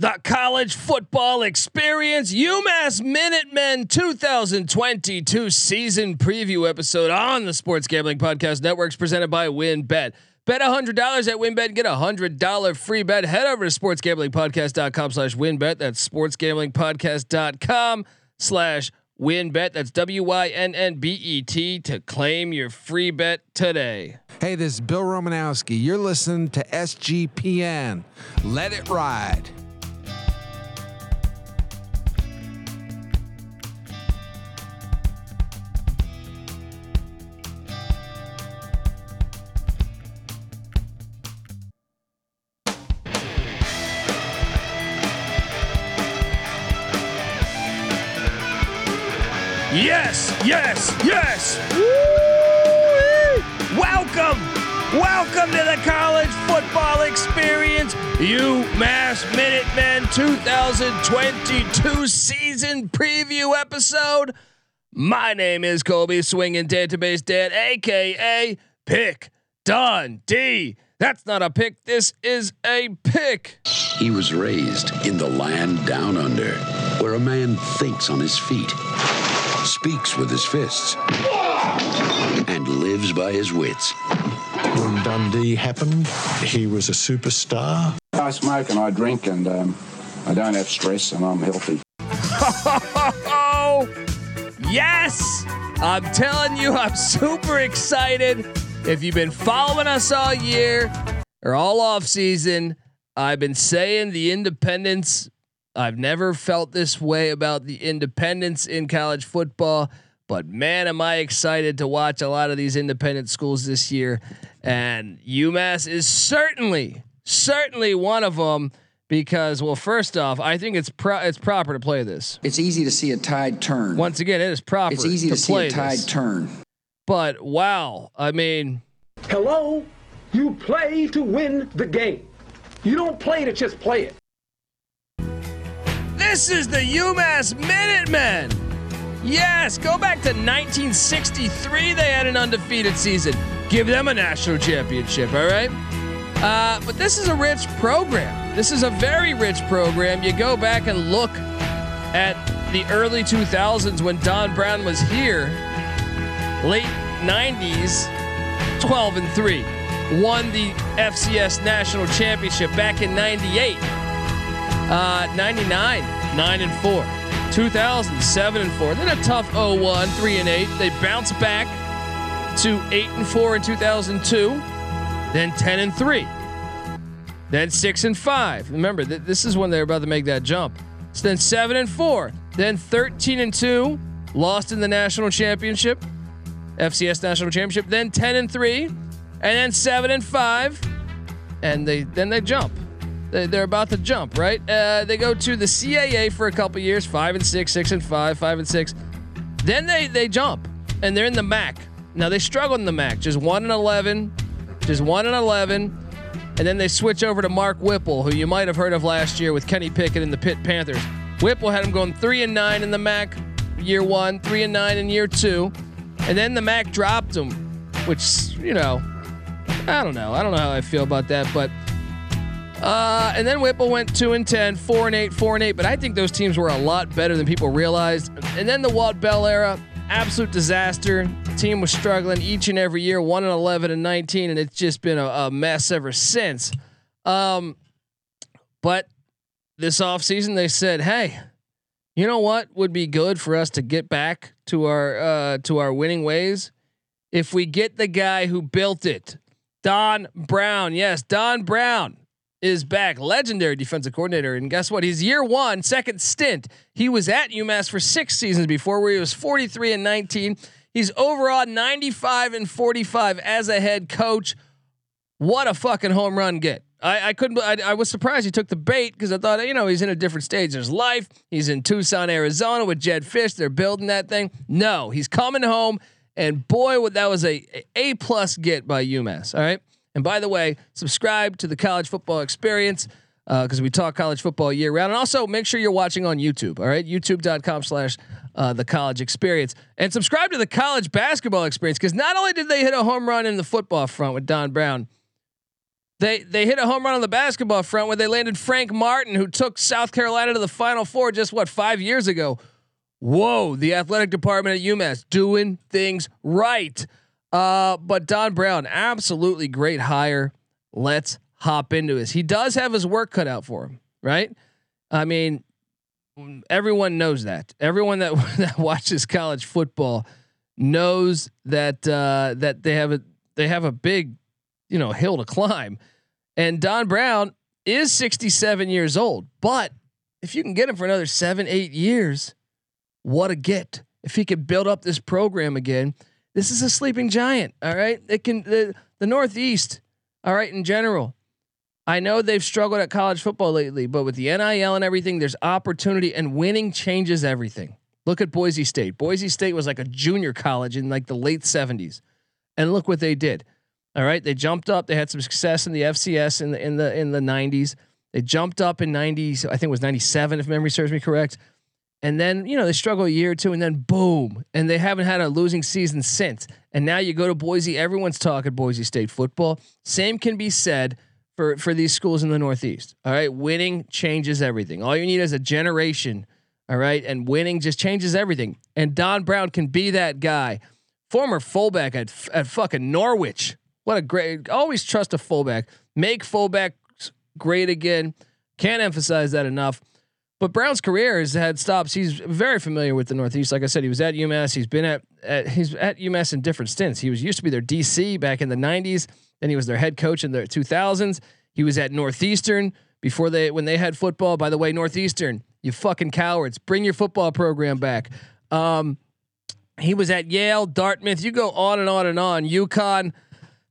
the college football experience UMass Minutemen 2022 season preview episode on the Sports Gambling Podcast Networks presented by WynnBET. Bet $100 at WynnBET get a $100 free bet. Head over to sportsgamblingpodcast.com slash wynnbet. That's sportsgamblingpodcast.com slash wynnbet. That's W-Y-N-N-B-E-T to claim your free bet today. Hey, this is Bill Romanowski. You're listening to SGPN. Let it ride. Yes, yes, yes. Woo-wee. Welcome, welcome to the college football experience. UMass Minutemen 2022 season preview episode. My name is Colby Swinging Database Dad, aka Pick Dundee. That's not a pick. This is a pick. He was raised in the land down under, where a man thinks on his feet, speaks with his fists, and lives by his wits. When Dundee happened, he was a superstar. I smoke and I drink and um, I don't have stress and I'm healthy. Oh, yes! I'm telling you, I'm super excited. If you've been following us all year or all off season, I've been saying the independence. I've never felt this way about the independence in college football, but man, am I excited to watch a lot of these independent schools this year. And UMass is certainly, certainly one of them because, well, first off, I think it's pro- it's proper to play this. It's easy to see a tide turn. Once again, it is proper. it's easy to, see play a tide this. turn. But wow, I mean, Hello? You play to win the game. You don't play to just play it. This is the UMass Minutemen. Yes, go back to 1963. They had an undefeated season. Give them a national championship, all right? Uh, but this is a rich program. This is a very rich program. You go back and look at the early 2000s when Don Brown was here, late 90s, 12 and 3. Won the FCS national championship back in 98. Uh, 99, 9 and 4. 2007 and 4. Then a tough 01, 3 and 8. They bounce back to 8 and 4 in 2002. Then 10 and 3. Then 6 and 5. Remember, th- this is when they're about to make that jump. So then 7 and 4. Then 13 and 2. Lost in the national championship. FCS national championship. Then 10 and 3. And then 7 and 5. And they then they jump. They- They're about to jump, right? Uh, they go to the CAA for a couple years, five and six, six and five, five and six. Then they they jump, and they're in the MAC. Now they struggle in the MAC, just one and eleven, just one and eleven, and then they switch over to Mark Whipple, who you might have heard of last year with Kenny Pickett and the Pitt Panthers. Whipple had him going three and nine in the MAC year one, three and nine in year two, and then the MAC dropped him, which you know, I don't know, I don't know how I feel about that, but. Uh, and then Whipple went two and 10, four and eight, four and eight. But I think those teams were a lot better than people realized. And then the Walt Bell era, absolute disaster. The team was struggling each and every year, one and 11 and 19, and it's just been a, a mess ever since. Um, but this offseason, they said, hey, you know what would be good for us to get back to our uh, to our winning ways if we get the guy who built it, Don Brown. Yes, Don Brown is back, legendary defensive coordinator. And guess what? He's year one, second stint. He was at UMass for six seasons before, where he was 43 and 19. He's overall 95 and 45 as a head coach. What a fucking home run get. I, I couldn't. I, I was surprised he took the bait because I thought, you know, he's in a different stage of his life. He's in Tucson, Arizona, with Jedd Fisch. They're building that thing. No, he's coming home, and boy, what that was a a plus get by UMass. All right. And by the way, subscribe to the College Football Experience because we talk college football year round. And also make sure you're watching on YouTube. All right, YouTube.com slash uh, the college experience. And subscribe to the college basketball experience because not only did they hit a home run in the football front with Don Brown, They they hit a home run on the basketball front where they landed Frank Martin, who took South Carolina to the Final Four just what five years ago. Whoa, the athletic department at UMass doing things right. Uh, but Don Brown, absolutely great hire. Let's hop into this. He does have his work cut out for him, right? I mean, everyone knows that. Everyone that that watches college football knows that uh, that they have a they have a big, you know, hill to climb. And Don Brown is 67 years old, but if you can get him for another seven, eight years, what a get! If he could build up this program again, this is a sleeping giant. All right, it can the the Northeast. All right, in general, I know they've struggled at college football lately, but with the NIL and everything, there's opportunity, and winning changes everything. Look at Boise State. Boise State was like a junior college in like the late 70s. And look what they did. All right, they jumped up. They had some success in the FCS in the in the in the 90s. They jumped up in 90s. I think it was 97 if memory serves me correct. And then, you know, they struggle a year or two and then boom, and they haven't had a losing season since. And now you go to Boise, everyone's talking Boise State football. Same can be said for for these schools in the Northeast. All right, winning changes everything. All you need is a generation all right. And winning just changes everything. And Don Brown can be that guy. Former fullback at, at fucking Norwich. What a great, always trust a fullback. Make fullback great again. Can't emphasize that enough. But Brown's career has had stops. He's very familiar with the Northeast. Like I said, he was at UMass. He's been at, at he's at UMass in different stints. He was used to be their DC back in the 90s. Then he was their head coach in the 2000s. He was at Northeastern before they when they had football. By the way, Northeastern you fucking cowards. Bring your football program back. Um, he was at Yale, Dartmouth. You go on and on and on. UConn,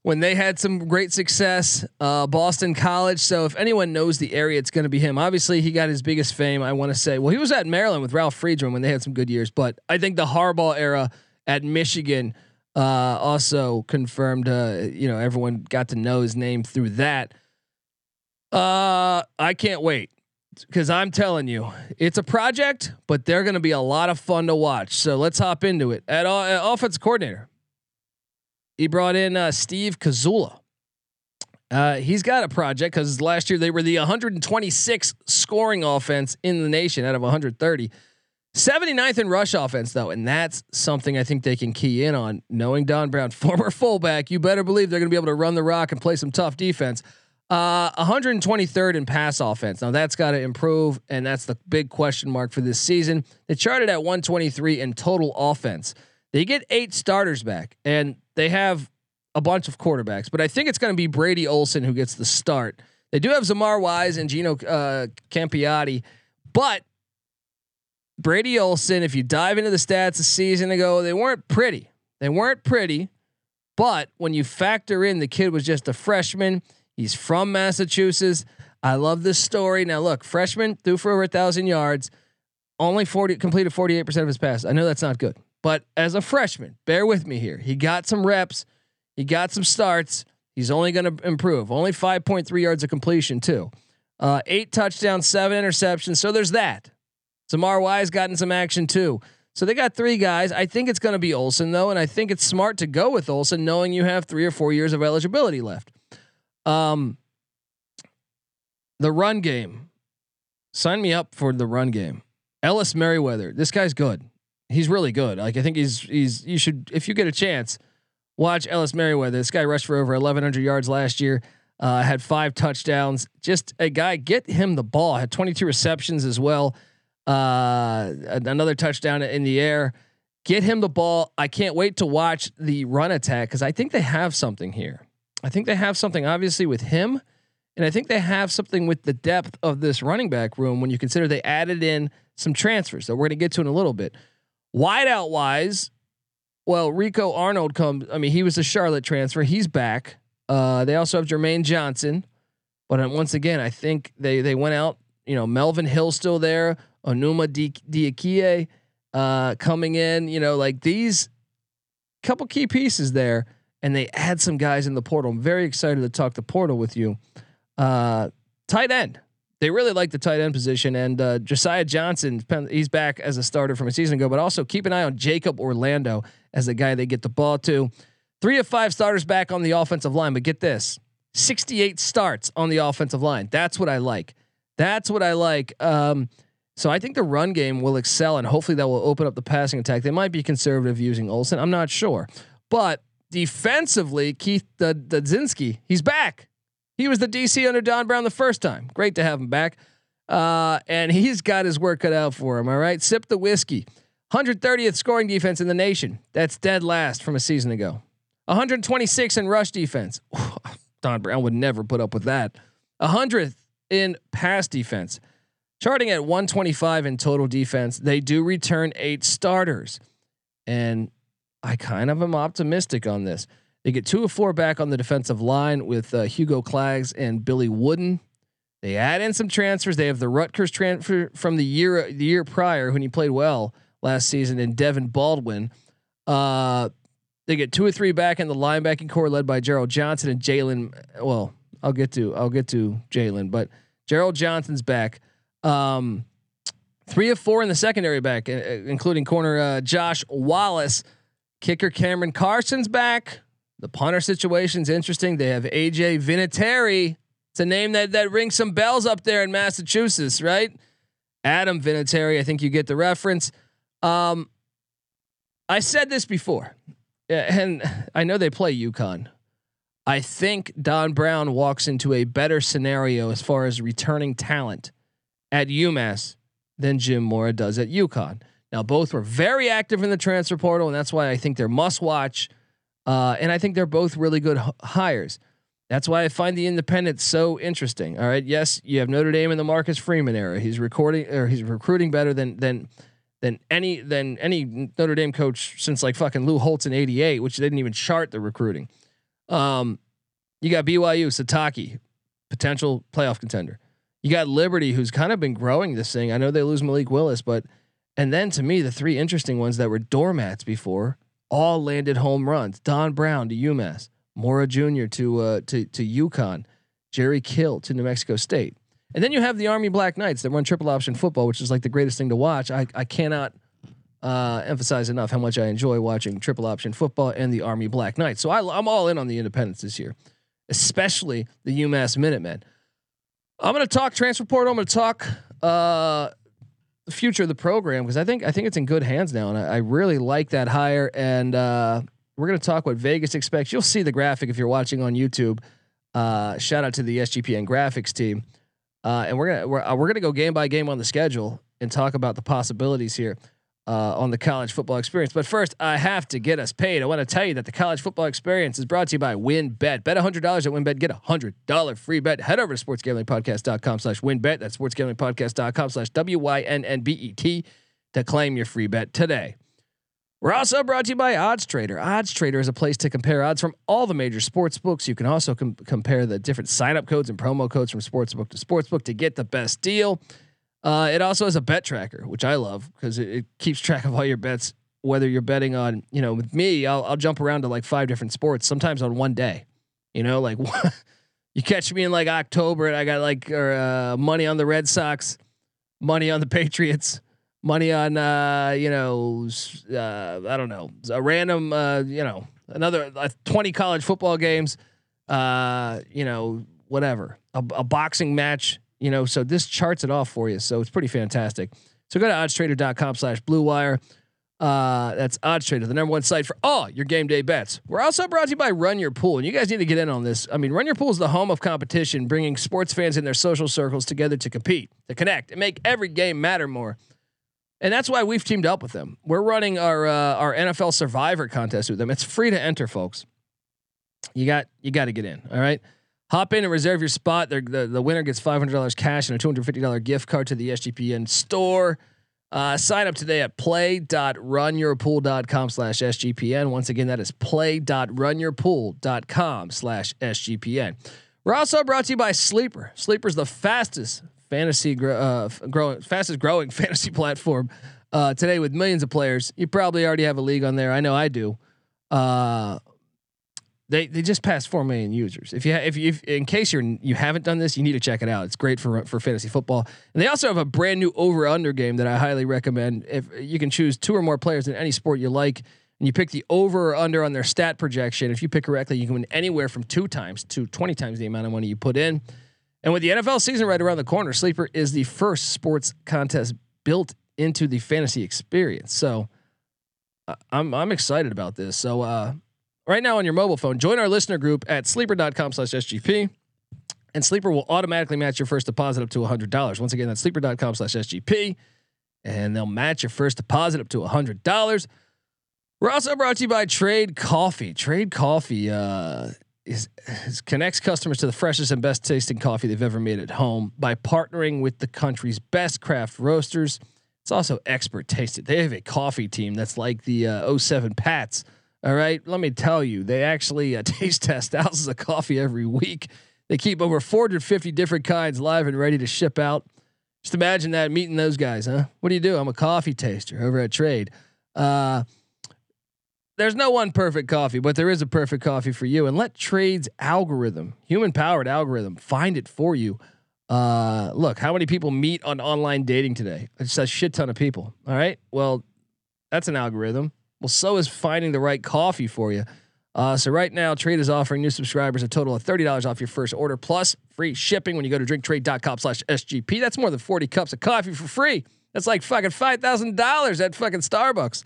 when they had some great success, uh, Boston College. So if anyone knows the area, it's going to be him. Obviously, he got his biggest fame. I want to say, well, he was at Maryland with Ralph Friedgen when they had some good years. But I think the Harbaugh era at Michigan uh, also confirmed. Uh, you know, everyone got to know his name through that. Uh, I can't wait because I'm telling you, it's a project, but they're going to be a lot of fun to watch. So let's hop into it. At, uh, at offensive coordinator, he brought in uh, Steve Casula. Uh, he's got a project because last year they were the 126 scoring offense in the nation out of 130. 79th in rush offense though, and that's something I think they can key in on. Knowing Don Brown, former fullback, you better believe they're going to be able to run the rock and play some tough defense. Uh, 123rd in pass offense. Now that's got to improve, and that's the big question mark for this season. They charted at 123 in total offense. They get eight starters back, and they have a bunch of quarterbacks, but I think it's going to be Brady Olson who gets the start. They do have Zamar Wise and Gino uh, Campiotti, but Brady Olson, if you dive into the stats a season ago, they weren't pretty. They weren't pretty, but when you factor in the kid was just a freshman He's from Massachusetts. I love this story. Now, look, freshman threw for over a thousand yards, only 40 completed 48% of his passes. I know that's not good, but as a freshman, bear with me here. He got some reps, he got some starts. He's only going to improve. Only 5.3 yards of completion, too. Uh, eight touchdowns, seven interceptions. So there's that. Zamar Wise gotten some action too. So they got three guys. I think it's going to be Olson though, and I think it's smart to go with Olson, knowing you have three or four years of eligibility left. Um, the run game. Sign me up for the run game. Ellis Merriweather. This guy's good. He's really good. Like I think he's he's you should if you get a chance, watch Ellis Merriweather. This guy rushed for over 1100 yards last year. Uh, had five touchdowns. Just a guy. Get him the ball. Had 22 receptions as well. Uh, another touchdown in the air. Get him the ball. I can't wait to watch the run attack because I think they have something here. I think they have something obviously with him, and I think they have something with the depth of this running back room when you consider they added in some transfers that we're going to get to in a little bit. Wideout wise, well, Rico Arnold comes. I mean, he was a Charlotte transfer. He's back. Uh, they also have Jermaine Johnson, but uh, once again, I think they they went out. You know, Melvin Hill still there. Onuma Dieke uh, coming in. You know, like these couple key pieces there and they add some guys in the portal. I'm very excited to talk the portal with you. Uh, tight end. They really like the tight end position, and uh, Josiah Johnson, he's back as a starter from a season ago. But also keep an eye on Jacob Orlando as the guy they get the ball to. Three of five starters back on the offensive line, but get this: 68 starts on the offensive line. That's what I like. That's what I like. Um, so I think the run game will excel, and hopefully that will open up the passing attack. They might be conservative using Olson. I'm not sure, but defensively, Keith Dudzinski, he's back. He was the DC under Don Brown the first time. Great to have him back. Uh, and he's got his work cut out for him. All right, sip the whiskey. 130th scoring defense in the nation. That's dead last from a season ago. 126 in rush defense. Don Brown would never put up with that. 100th in pass defense. Charting at 125 in total defense. They do return eight starters. And I kind of am optimistic on this. They get two of four back on the defensive line with uh, Hugo Clags and Billy Wooden. They add in some transfers. They have the Rutgers transfer from the year the year prior when he played well last season in Devin Baldwin. Uh, they get two or three back in the linebacking core led by Gerald Johnson and Jalen. Well, I'll get to I'll get to Jalen, but Gerald Johnson's back. Um, three of four in the secondary back, including corner uh, Josh Wallace. Kicker Cameron Carson's back. The punter situation's interesting. They have AJ Vinatieri. It's a name that that rings some bells up there in Massachusetts, right? Adam Vinatieri. I think you get the reference. Um, I said this before, and I know they play UConn. I think Don Brown walks into a better scenario as far as returning talent at UMass than Jim Mora does at UConn. Now, both were very active in the transfer portal, and that's why I think they're must watch. Uh, and I think they're both really good h- hires. That's why I find the independent so interesting. All right, yes, you have Notre Dame in the Marcus Freeman era. He's recording or he's recruiting better than than than any than any Notre Dame coach since like fucking Lou Holtz in '88, which didn't even chart the recruiting. Um, you got BYU Sitake, potential playoff contender. You got Liberty, who's kind of been growing this thing. I know they lose Malik Willis, but and then to me, the three interesting ones that were doormats before all landed home runs. Don Brown to UMass, Mora Jr. to uh, to to UConn, Jerry Kill to New Mexico State. And then you have the Army Black Knights that run triple option football, which is like the greatest thing to watch. I, I cannot uh, emphasize enough how much I enjoy watching triple option football and the Army Black Knights. So I, I'm all in on the independents this year, especially the UMass Minutemen. I'm going to talk transfer portal. I'm going to talk uh, future of the program because I think I think it's in good hands now, and I, I really like that hire. And uh, we're gonna talk what Vegas expects. You'll see the graphic if you're watching on YouTube. Uh, shout out to the SGPN graphics team. Uh, and we're gonna we're, uh, we're gonna go game by game on the schedule and talk about the possibilities here uh, on the college football experience. But first, I have to get us paid. I want to tell you that the college football experience is brought to you by WynnBET. Bet $100 at WynnBET. Get a $100 free bet. Head over to sportsgamblingpodcast.com slash WynnBET. That's sportsgamblingpodcast.com slash W-Y-N-N-B-E-T to claim your free bet today. We're also brought to you by Odds Trader. Odds Trader is a place to compare odds from all the major sports books. You can also com- compare the different sign up codes and promo codes from sportsbook to sportsbook to get the best deal. Uh, it also has a bet tracker, which I love because it, it, keeps track of all your bets. Whether you're betting on, you know, with me, I'll, I'll jump around to like five different sports, sometimes on one day. You know, like you catch me in like October and I got like or, uh, money on the Red Sox, money on the Patriots, money on uh, you know, uh, I don't know, a random, uh, you know, another uh, 20 college football games, you know, whatever, a, a boxing match you know, so this charts it off for you. So it's pretty fantastic. So go to oddstrader.com slash blue wire. Uh, that's OddsTrader, the number one site for all your game day bets. We're also brought to you by Run Your Pool, and you guys need to get in on this. I mean, Run Your Pool is the home of competition, bringing sports fans in their social circles together to compete, to connect, and make every game matter more. And that's why we've teamed up with them. We're running our uh, our NFL Survivor contest with them. It's free to enter, folks. You got you got to get in. All right. Hop in and reserve your spot. The, the winner gets $500 cash and a $250 gift card to the SGPN store. Uh, sign up today at play.runyourpool.com slash SGPN. Once again, that is play.runyourpool.com slash SGPN. We're also brought to you by Sleeper. Sleeper is the fastest fantasy uh, growing, fastest growing fantasy platform uh, today with millions of players. You probably already have a league on there. I know I do. Uh, they they just passed four million users. If you if you in case you're you haven't done this, you need to check it out. It's great for for fantasy football. And they also have a brand new over under game that I highly recommend. If you can choose two or more players in any sport you like, and you pick the over or under on their stat projection. If you pick correctly, you can win anywhere from two times to 20 times the amount of money you put in. And with the NFL season right around the corner, Sleeper is the first sports contest built into the fantasy experience. So uh, I'm I'm excited about this. So uh, right now on your mobile phone, join our listener group at sleeper.com slash SGP. And Sleeper will automatically match your first deposit up to $100. Once again, that's sleeper.com slash SGP. And they'll match your first deposit up to $100. We're also brought to you by Trade Coffee. Trade Coffee uh, is, is, connects customers to the freshest and best tasting coffee they've ever made at home by partnering with the country's best craft roasters. It's also expert tasted. They have a coffee team that's like the uh, 07 Pats. All right, let me tell you, they actually uh, taste test thousands of coffee every week they keep over 450 different kinds live and ready to ship out. Just imagine that meeting those guys, huh? What do you do? I'm a coffee taster over at Trade. Uh, there's no one perfect coffee, but there is a perfect coffee for you. And let Trade's algorithm, human powered algorithm, find it for you. Uh, look, how many people meet on online dating today? It's a shit ton of people. All right. Well, that's an algorithm. Well, so is finding the right coffee for you. Uh, so right now, Trade is offering new subscribers a total of thirty dollars off your first order plus free shipping when you go to drinktrade.com/sgp. That's more than forty cups of coffee for free. That's like fucking five thousand dollars at fucking Starbucks.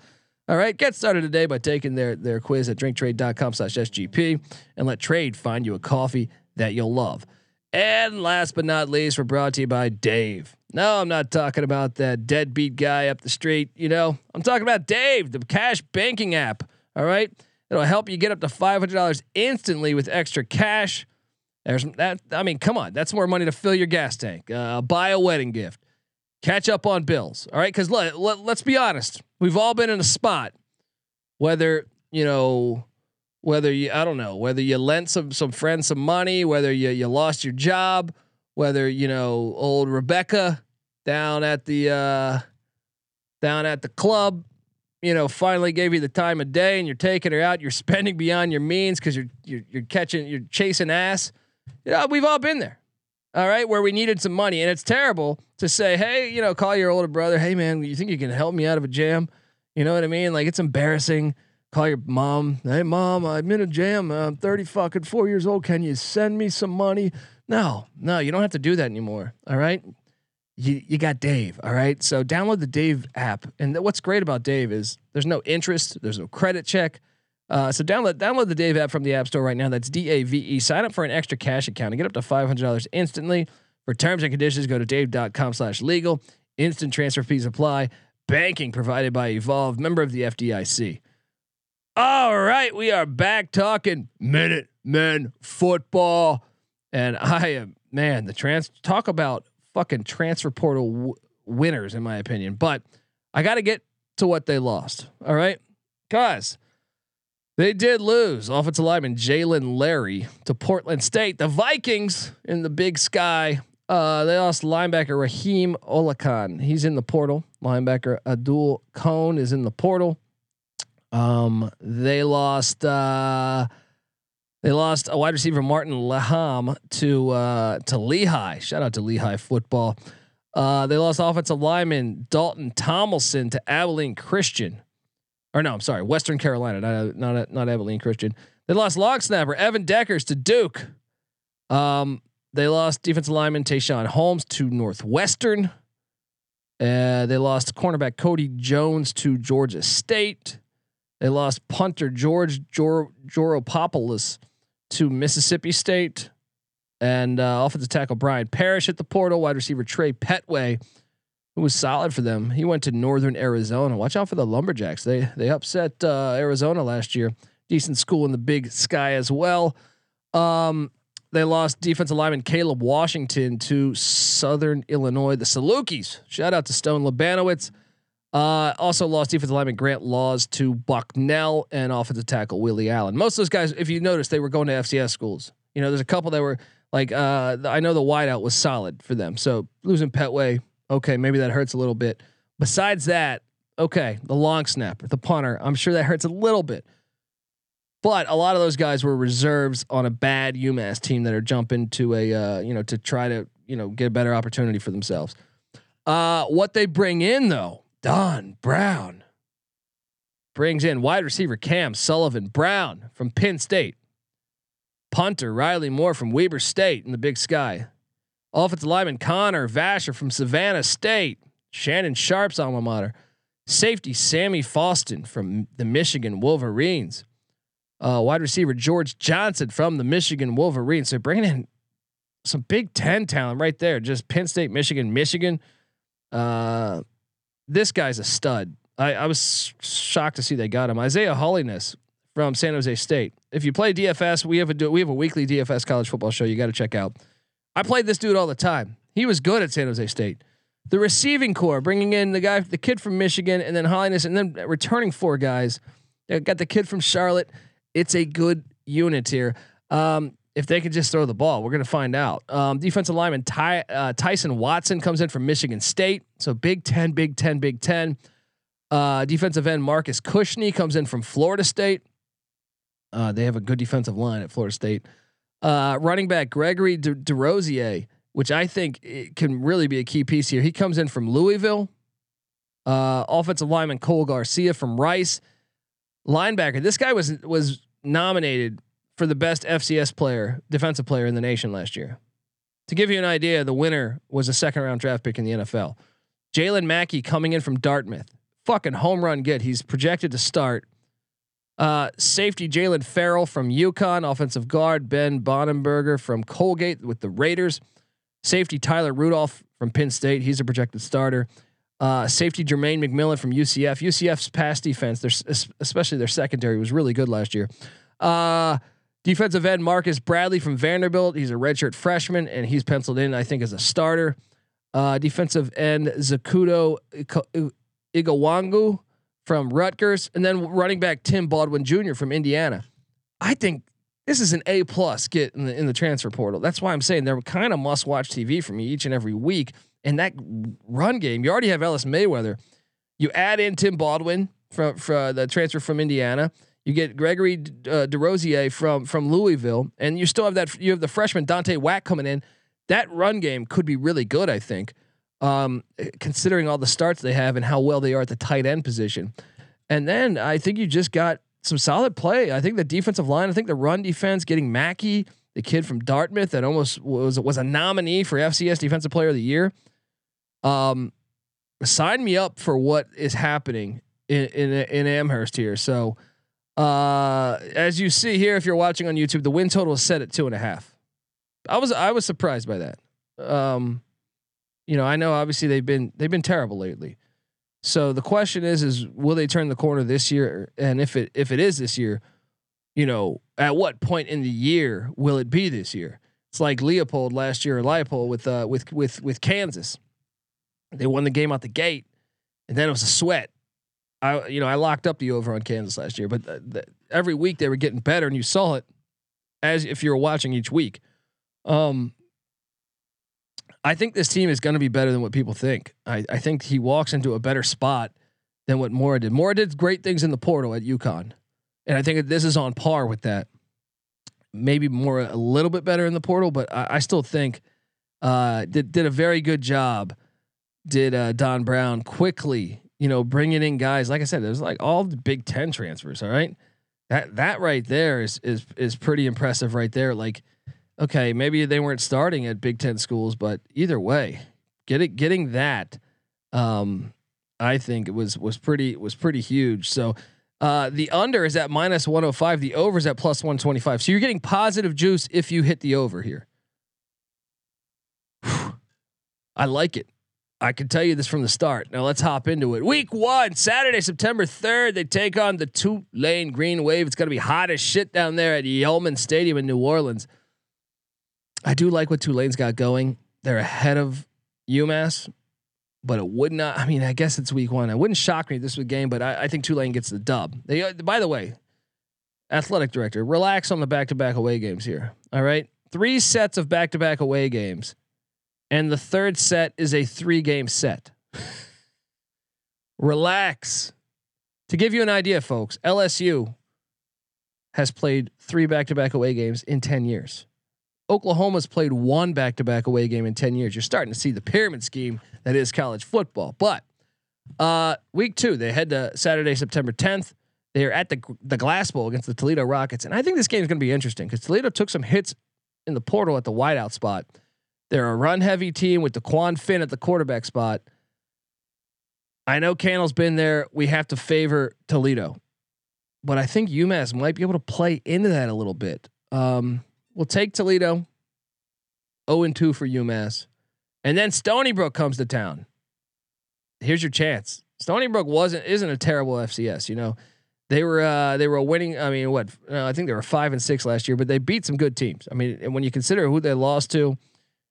All right, get started today by taking their their quiz at drinktrade.com/sgp and let Trade find you a coffee that you'll love. And last but not least, we're brought to you by Dave. No, I'm not talking about that deadbeat guy up the street. You know, I'm talking about Dave, the cash banking app. All right. It'll help you get up to five hundred dollars instantly with extra cash. There's that. I mean, come on, that's more money to fill your gas tank, uh, buy a wedding gift, catch up on bills. All right, because let, let let's be honest, we've all been in a spot, whether you know, whether you I don't know, whether you lent some some friends some money, whether you you lost your job, whether you know old Rebecca down at the uh, down at the club you know, finally gave you the time of day and you're taking her out, you're spending beyond your means because you're, you're you're catching you're chasing ass. Know, we've all been there. All right, where we needed some money. And it's terrible to say, hey, you know, call your older brother, hey man, you think you can help me out of a jam? You know what I mean? Like it's embarrassing. Call your mom, hey mom, I'm in a jam. I'm 30 fucking four years old. Can you send me some money? No, no, you don't have to do that anymore. All right you you got Dave. All right. So download the Dave app. And th- what's great about Dave is there's no interest, there's no credit check. Uh, so download download the Dave app from the App Store right now. That's D A V E. Sign up for an extra cash account and get up to five hundred dollars instantly. For terms and conditions, go to dave.com/legal. Instant transfer fees apply. Banking provided by Evolve, member of the FDIC. All right, we are back talking minute men football, and I am man. The trans talk about fucking transfer portal w- winners, in my opinion. But I got to get to what they lost. All right, guys. They did lose offensive lineman Jalen Larry to Portland State. The Vikings in the Big Sky. Uh, they lost linebacker Rahim Olakan. He's in the portal. Linebacker Adul Cone is in the portal. Um, they lost. Uh, they lost a wide receiver Martin Laham to uh, to Lehigh. Shout out to Lehigh football. Uh, they lost offensive lineman Dalton Tomlinson to Abilene Christian. Or no, I'm sorry, Western Carolina, not not not Abilene Christian. They lost long snapper Evan Deckers to Duke. Um, they lost defensive lineman Tayshawn Holmes to Northwestern. Uh, they lost cornerback Cody Jones to Georgia State. They lost punter George Jor- Joropopoulos to Mississippi State, and uh, offensive tackle Brian Parrish at the portal, wide receiver Trey Petway, who was solid for them. He went to Northern Arizona. Watch out for the Lumberjacks. They they upset uh, Arizona last year. Decent school in the Big Sky as well. Um, they lost defensive lineman Caleb Washington to Southern Illinois. The Salukis. Shout out to Stone Labanowitz. Uh, also lost defensive lineman Grant Laws to Bucknell and offensive tackle Willie Allen. Most of those guys, if you notice, they were going to FCS schools. You know, there's a couple that were like, uh, I know the wideout was solid for them. So losing Petway, okay, maybe that hurts a little bit. Besides that, okay, the long snapper, the punter, I'm sure that hurts a little bit. But a lot of those guys were reserves on a bad UMass team that are jumping to a, uh, you know, to try to, you know, get a better opportunity for themselves. Uh, what they bring in though, Don Brown. brings in wide receiver Cam Sullivan Brown from Penn State, punter Riley Moore from Weber State in the Big Sky, offensive lineman Connor Vasher from Savannah State, Shannon Sharpe's alma mater, safety Sammy Foston from the Michigan Wolverines, uh, wide receiver George Johnson from the Michigan Wolverines. So bringing in some Big Ten talent right there. Just Penn State, Michigan, Michigan. Uh, this guy's a stud. I, I was shocked to see they got him. Isaiah Holiness from San Jose State. If you play DFS, we have a we have a weekly DFS college football show. You got to check out. I played this dude all the time. He was good at San Jose State. The receiving core, bringing in the guy, the kid from Michigan, and then Holiness, and then returning four guys. Got the kid from Charlotte. It's a good unit here. Um, if they could just throw the ball. We're going to find out. Um, defensive lineman Ty, uh, Tyson Watson comes in from Michigan State. So Big Ten, Big Ten, Big Ten. Uh, defensive end Marcus Cushnie comes in from Florida State. Uh, they have a good defensive line at Florida State. Uh, running back Gregory De- Desrosiers, which I think can really be a key piece here. He comes in from Louisville. Uh, offensive lineman Cole Garcia from Rice. Linebacker. This guy was was nominated for the best FCS player, defensive player in the nation last year. To give you an idea, the winner was a second round draft pick in the NFL. Jalen Mackie coming in from Dartmouth fucking home run get. He's projected to start. Uh, safety Jalen Farrell from UConn, offensive guard Ben Bonenberger from Colgate with the Raiders, safety Tyler Rudolph from Penn State. He's a projected starter. Uh, safety Jermaine McMillan from UCF. UCF's pass defense, their, especially their secondary, was really good last year. Uh, defensive end Marcus Bradley from Vanderbilt. He's a redshirt freshman, and he's penciled in, I think, as a starter. Uh, defensive end Zakudo Igawangu from Rutgers, and then running back Tim Baldwin Jr. from Indiana. I think this is an A plus get in the in the transfer portal. That's why I'm saying they're kind of must watch TV for me each and every week. And that run game, you already have Ellis Mayweather. You add in Tim Baldwin from, from the transfer from Indiana. You get Gregory uh, Desrosiers from from Louisville, and you still have that. You have the freshman Dante Wack coming in. That run game could be really good. I think um, considering all the starts they have and how well they are at the tight end position. And then I think you just got some solid play. I think the defensive line, I think the run defense, getting Mackie, the kid from Dartmouth that almost was was a nominee for FCS Defensive Player of the Year. Um, sign me up for what is happening in in, in Amherst here. So, uh, as you see here, if you're watching on YouTube, the win total is set at two and a half. I was I was surprised by that. Um, you know, I know obviously they've been they've been terrible lately. So the question is is will they turn the corner this year and if it if it is this year, you know, at what point in the year will it be this year? It's like Leipold last year or Leipold with uh with with with Kansas. They won the game out the gate and then it was a sweat. I you know, I locked up the over on Kansas last year, but the, the, every week they were getting better and you saw it as if you were watching each week. Um I think this team is going to be better than what people think. I, I think he walks into a better spot than what Mora did. Mora did great things in the portal at UConn, and I think this is on par with that. Maybe more a little bit better in the portal, but I, I still think uh, did did a very good job. Did uh, Don Brown quickly, you know, bringing in guys? Like I said, there's like all the Big Ten transfers. All right, that that right there is is is pretty impressive right there. Like okay, maybe they weren't starting at Big Ten schools, but either way, getting getting that, um, I think it was was pretty was pretty huge. So uh, the under is at minus one hundred oh five. The over is at plus one twenty five. So you're getting positive juice if you hit the over here. I like it. I can tell you this from the start. Now let's hop into it. Week one, Saturday, September 3rd, they take on the Tulane Green Wave. It's going to be hot as shit down there at Yulman Stadium in New Orleans. I do like what Tulane's got going. They're ahead of UMass, but it would not. I mean, I guess it's week one. It wouldn't shock me if this was game, but I, I think Tulane gets the dub. They, uh, by the way, athletic director, relax on the back-to-back away games here. All right, three sets of back-to-back away games, and the third set is a three-game set. relax. To give you an idea, folks, LSU has played three back-to-back away games in ten years. Oklahoma's played one back to back away game in 10 years. You're starting to see the pyramid scheme that is college football. But uh, week two, they head to Saturday, September 10th. They're at the the Glass Bowl against the Toledo Rockets, and I think this game is going to be interesting because Toledo took some hits in the portal at the wideout spot. They're a run heavy team with Dequan Finn at the quarterback spot. I know Candle's been there. We have to favor Toledo, but I think UMass might be able to play into that a little bit. Um, we'll take Toledo. 0 and 2 for UMass. And then Stony Brook comes to town. Here's your chance. Stony Brook wasn't isn't a terrible FCS, you know. They were uh, they were winning. I mean, what? Uh, I think they were five and six last year, but they beat some good teams. I mean, and when you consider who they lost to,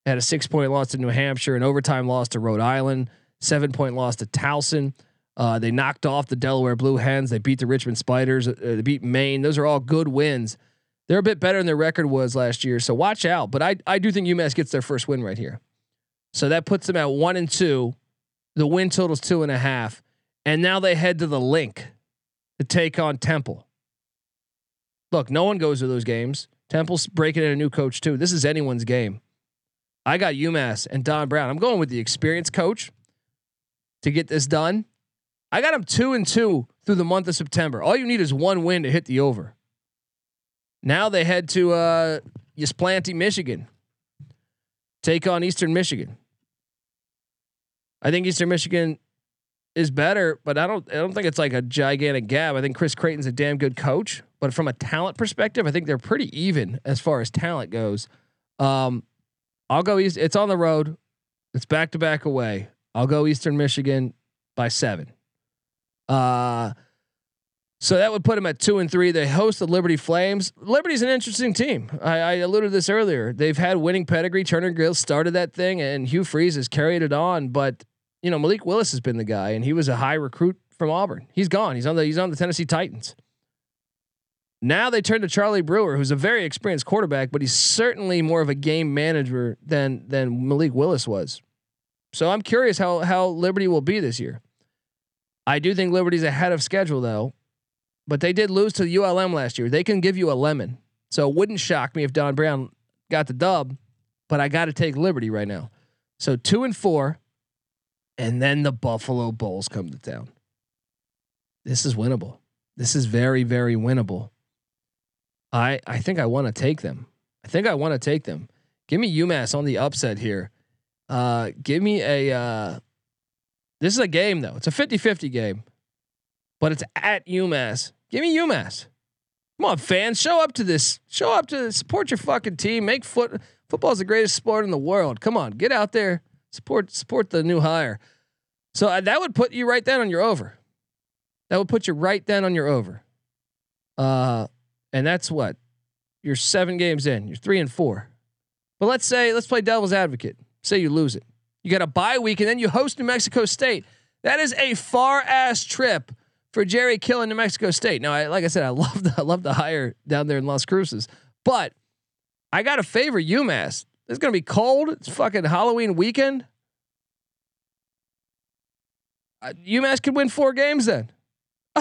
had a six point loss to New Hampshire, an overtime loss to Rhode Island, seven point loss to Towson. Uh, they knocked off the Delaware Blue Hens. They beat the Richmond Spiders. Uh, they beat Maine. Those are all good wins. They're a bit better than their record was last year, so watch out. But I I do think UMass gets their first win right here, so that puts them at one and two. The win total's two and a half, and now they head to the Linc to take on Temple. Look, no one goes to those games. Temple's breaking in a new coach too. This is anyone's game. I got UMass and Don Brown. I'm going with the experienced coach to get this done. I got them two and two through the month of September. All you need is one win to hit the over. Now they head to uh, Michigan, take on Eastern Michigan. I think Eastern Michigan is better, but I don't I don't think it's like a gigantic gap. I think Chris Creighton's a damn good coach, but from a talent perspective, I think they're pretty even as far as talent goes. Um, I'll go east. It's on the road. It's back to back away. I'll go Eastern Michigan by seven. Uh, so that would put them at two and three. They host the Liberty Flames. Liberty's an interesting team. I, I alluded to this earlier. They've had winning pedigree. Turner Gill started that thing, and Hugh Freeze has carried it on. But you know, Malik Willis has been the guy, and he was a high recruit from Auburn. He's gone. He's on the he's on the Tennessee Titans. Now they turn to Charlie Brewer, who's a very experienced quarterback, but he's certainly more of a game manager than than Malik Willis was. So I'm curious how how Liberty will be this year. I do think Liberty's ahead of schedule though, but they did lose to ULM last year. They can give you a lemon. So it wouldn't shock me if Don Brown got the dub, but I got to take Liberty right now. So 2 and 4 and then the Buffalo Bulls come to town. This is winnable. This is very very winnable. I I think I want to take them. I think I want to take them. Give me UMass on the upset here. Uh, give me a. Uh, this is a game though. It's a 50-50 game, but it's at UMass. Give me UMass. Come on, fans, show up to this. Show up to support your fucking team. Make foot football is the greatest sport in the world. Come on, get out there, support support the new hire. So uh, that would put you right then on your over. That would put you right then on your over. Uh, and that's what you're seven games in. You're three and four. But let's say let's play devil's advocate. Say you lose it. You got a bye week and then you host New Mexico State. That is a far ass trip for Jerry Kill in New Mexico State. Now, I, like I said, I love the I love the hire down there in Las Cruces, but I got to favor UMass. It's gonna be cold. It's fucking Halloween weekend. Uh, UMass could win four games then.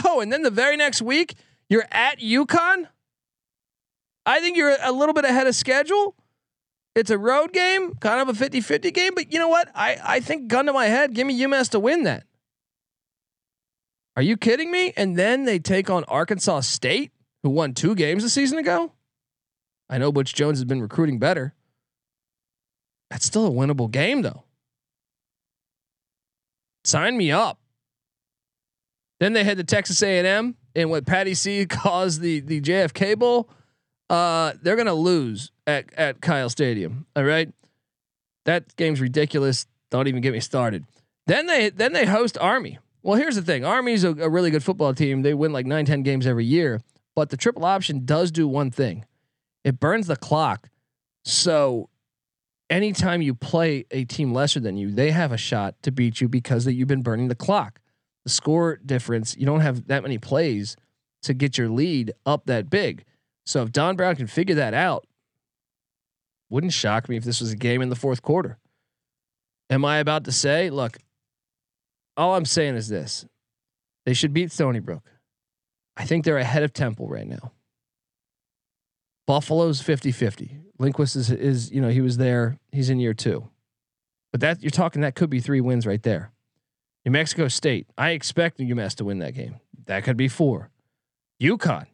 Oh, and then the very next week you're at UConn. I think you're a little bit ahead of schedule. It's a road game, kind of a 50 50 game, but you know what? I, I think, gun to my head, give me UMass to win that. Are you kidding me? And then they take on Arkansas State, who won two games a season ago. I know Butch Jones has been recruiting better. That's still a winnable game, though. Sign me up. Then they head to Texas A&M in what Patty C calls the the JFK Bowl. Uh, they're gonna lose at at Kyle Stadium. All right, that game's ridiculous. Don't even get me started. Then they then they host Army. Well, here's the thing: Army's a, a really good football team. They win like nine, ten games every year. But the triple option does do one thing: it burns the clock. So anytime you play a team lesser than you, they have a shot to beat you because that you've been burning the clock. The score difference, you don't have that many plays to get your lead up that big. So if Don Brown can figure that out, wouldn't shock me if this was a game in the fourth quarter. Am I about to say, look, all I'm saying is this. They should beat Stony Brook. I think they're ahead of Temple right now. Buffalo's 50-50. Linguist is is, you know, he was there. He's in year 2. But that you're talking that could be 3 wins right there. New Mexico State. I expect UMass to win that game. That could be 4. UConn.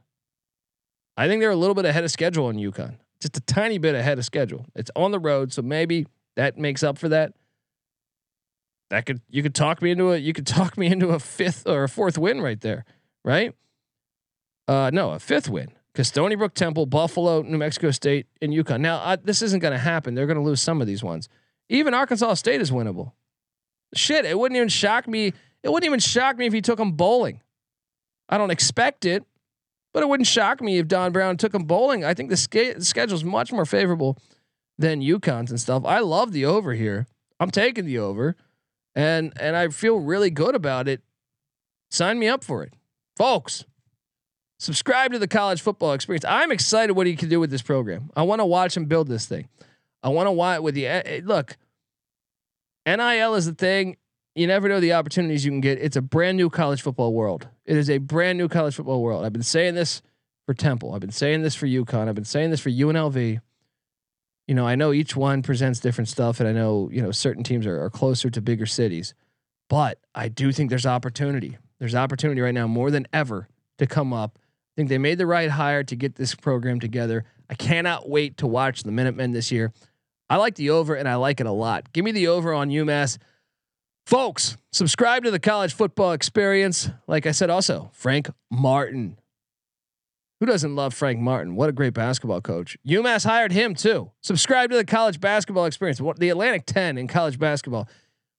I think they're a little bit ahead of schedule on UConn, just a tiny bit ahead of schedule. It's on the road, so maybe that makes up for that. That could you could talk me into a you could talk me into a fifth or a fourth win right there, right? Uh, no, a fifth win because Stony Brook Temple, Buffalo, New Mexico State, and UConn. Now I, this isn't going to happen. They're going to lose some of these ones. Even Arkansas State is winnable. Shit, it wouldn't even shock me. It wouldn't even shock me if he took them bowling. I don't expect it, but it wouldn't shock me if Don Brown took him bowling. I think the, sch- the schedule is much more favorable than UConn's and stuff. I love the over here. I'm taking the over, and and I feel really good about it. Sign me up for it, folks. Subscribe to the college football experience. I'm excited what he can do with this program. I want to watch him build this thing. I want to watch with the eh, eh, look. NIL is the thing. You never know the opportunities you can get. It's a brand new college football world. It is a brand new college football world. I've been saying this for Temple. I've been saying this for UConn. I've been saying this for UNLV. You know, I know each one presents different stuff, and I know you know certain teams are, are closer to bigger cities, but I do think there's opportunity. There's opportunity right now more than ever to come up. I think they made the right hire to get this program together. I cannot wait to watch the Minutemen this year. I like the over and I like it a lot. Give me the over on UMass. Folks, subscribe to the college football experience. Like I said, also, Frank Martin. Who doesn't love Frank Martin? What a great basketball coach. UMass hired him too. Subscribe to the college basketball experience. The Atlantic 10 in college basketball.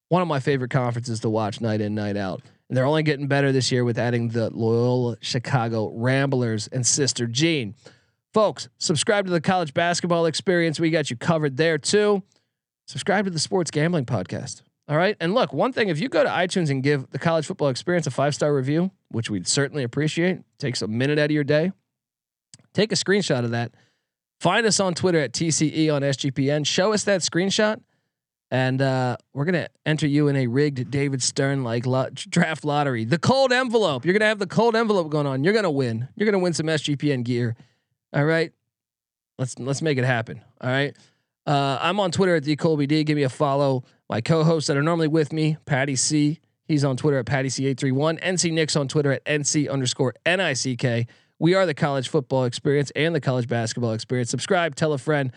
One of my favorite conferences to watch night in, night out. And they're only getting better this year with adding the Loyola Chicago Ramblers and Sister Jean. Folks, subscribe to the college basketball experience. We got you covered there too. Subscribe to the sports gambling podcast. All right. And look, one thing, if you go to iTunes and give the college football experience a five star review, which we'd certainly appreciate, takes a minute out of your day, take a screenshot of that. Find us on Twitter at TCE on SGPN. Show us that screenshot, and uh, we're gonna enter you in a rigged David Stern like lo- draft lottery. The cold envelope. You're gonna have the cold envelope going on. You're gonna win. You're gonna win some SGPN gear. All right. Let's let's make it happen. All right. Uh, I'm on Twitter at the Colby D. Give me a follow. My co-hosts that are normally with me, Patty C. He's on Twitter at Patty C831. NC Nick's on Twitter at NC underscore NICK. We are the college football experience and the college basketball experience. Subscribe, tell a friend.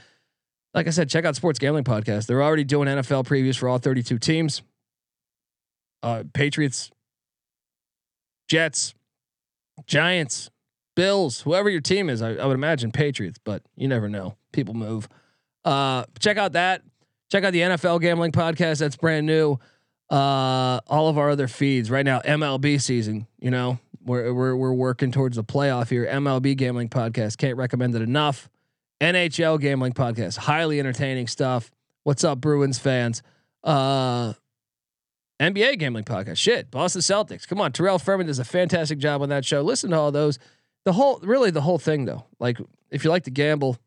Like I said, check out Sports Gambling Podcast. They're already doing NFL previews for all 32 teams. Uh, Patriots, Jets, Giants, Bills, whoever your team is. I, I, would imagine Patriots, but you never know. People move. Uh, check out that. Check out the NFL Gambling Podcast. That's brand new. Uh, all of our other feeds right now. MLB season. You know, we're we're we're working towards the playoff here. MLB Gambling Podcast. Can't recommend it enough. NHL Gambling Podcast. Highly entertaining stuff. What's up, Bruins fans? Uh, NBA Gambling Podcast. Shit, Boston Celtics. Come on, Terrell Furman does a fantastic job on that show. Listen to all those the whole really the whole thing though like if you like to gamble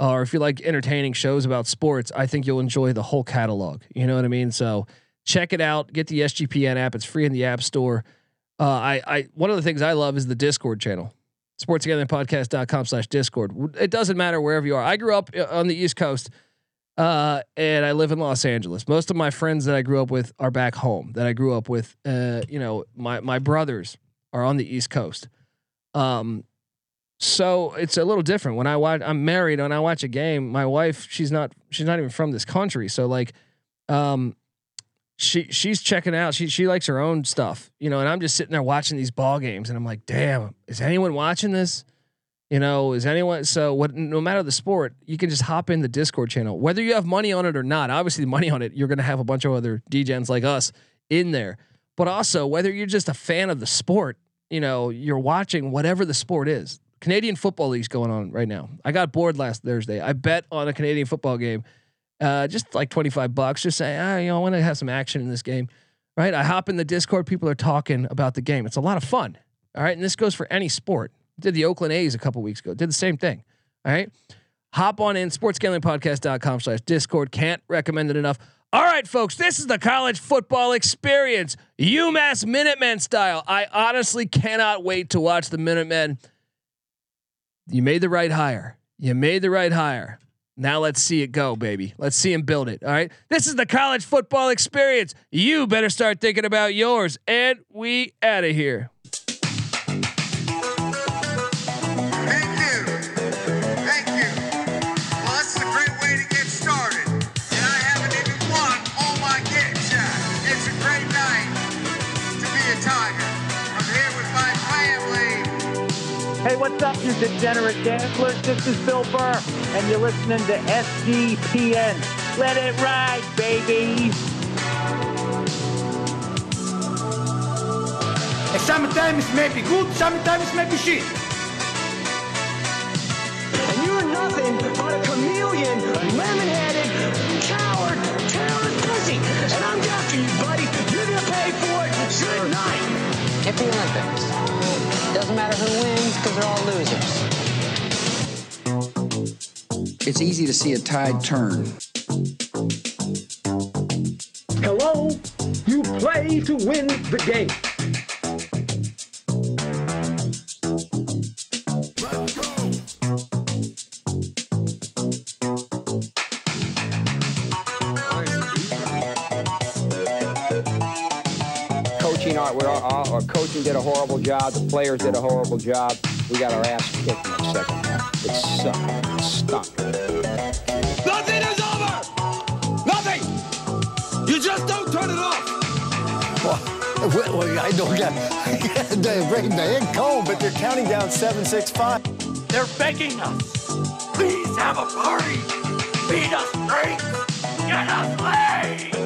uh, or if you like entertaining shows about sports i think you'll enjoy the whole catalog. You know what i mean? So check it out. Get the sgpn app. It's free in the app store. Uh, I, I one of the things i love is the discord channel. Sportsgamblingpodcast.com slash discord. It doesn't matter wherever you are. I grew up uh, on the east coast uh, and I live in Los Angeles. Most of my friends that I grew up with are back home. That I grew up with, uh, you know, my my brothers are on the East Coast. Um, so it's a little different when I watch. I'm married and I watch a game. My wife, she's not, she's not even from this country. So like, um, she she's checking out. She she likes her own stuff, you know. And I'm just sitting there watching these ball games, and I'm like, damn, is anyone watching this? You know, is anyone? So what? No matter the sport, you can just hop in the Discord channel, whether you have money on it or not. Obviously, the money on it, you're gonna have a bunch of other DJs like us in there. But also, whether you're just a fan of the sport you know, you're watching whatever the sport is. Canadian Football League's going on right now. I got bored last Thursday. I bet on a Canadian football game, uh, just like 25 bucks. Just saying, ah, you know, I want to have some action in this game, right? I hop in the Discord. People are talking about the game. It's a lot of fun. All right. And this goes for any sport. Did the Oakland A's a couple weeks ago. Did the same thing. All right. Hop on in, sportsgamblingpodcast.com slash Discord. Can't recommend it enough. All right, folks, this is the college football experience, UMass Minutemen style. I honestly cannot wait to watch the Minutemen. You made the right hire. You made the right hire. Now let's see it go, baby. Let's see him build it. All right. This is the college football experience. You better start thinking about yours. And we out of here. What's up, you degenerate gamblers? This is Bill Burr, and you're listening to SGPN. Let it ride, baby. Sometimes it may be good, sometimes it may be shit. And you're nothing but a chameleon, lemon-headed, coward, terrorist pussy. And I'm after you, buddy. You're gonna pay for it. Good night. At the Olympics. Doesn't matter who wins because they're all losers. It's easy to see a tide turn. Hello? You play to win the game. Our, our, our coaching did a horrible job. The players did a horrible job. We got our ass kicked in the second half. It sucked. It stunk. Nothing is over! Nothing! You just don't turn it off! Well, well, I don't get the breaking the head cold, but they're counting down seven, six, five. They're begging us. Please have a party. Feed us drinks. Get us laid.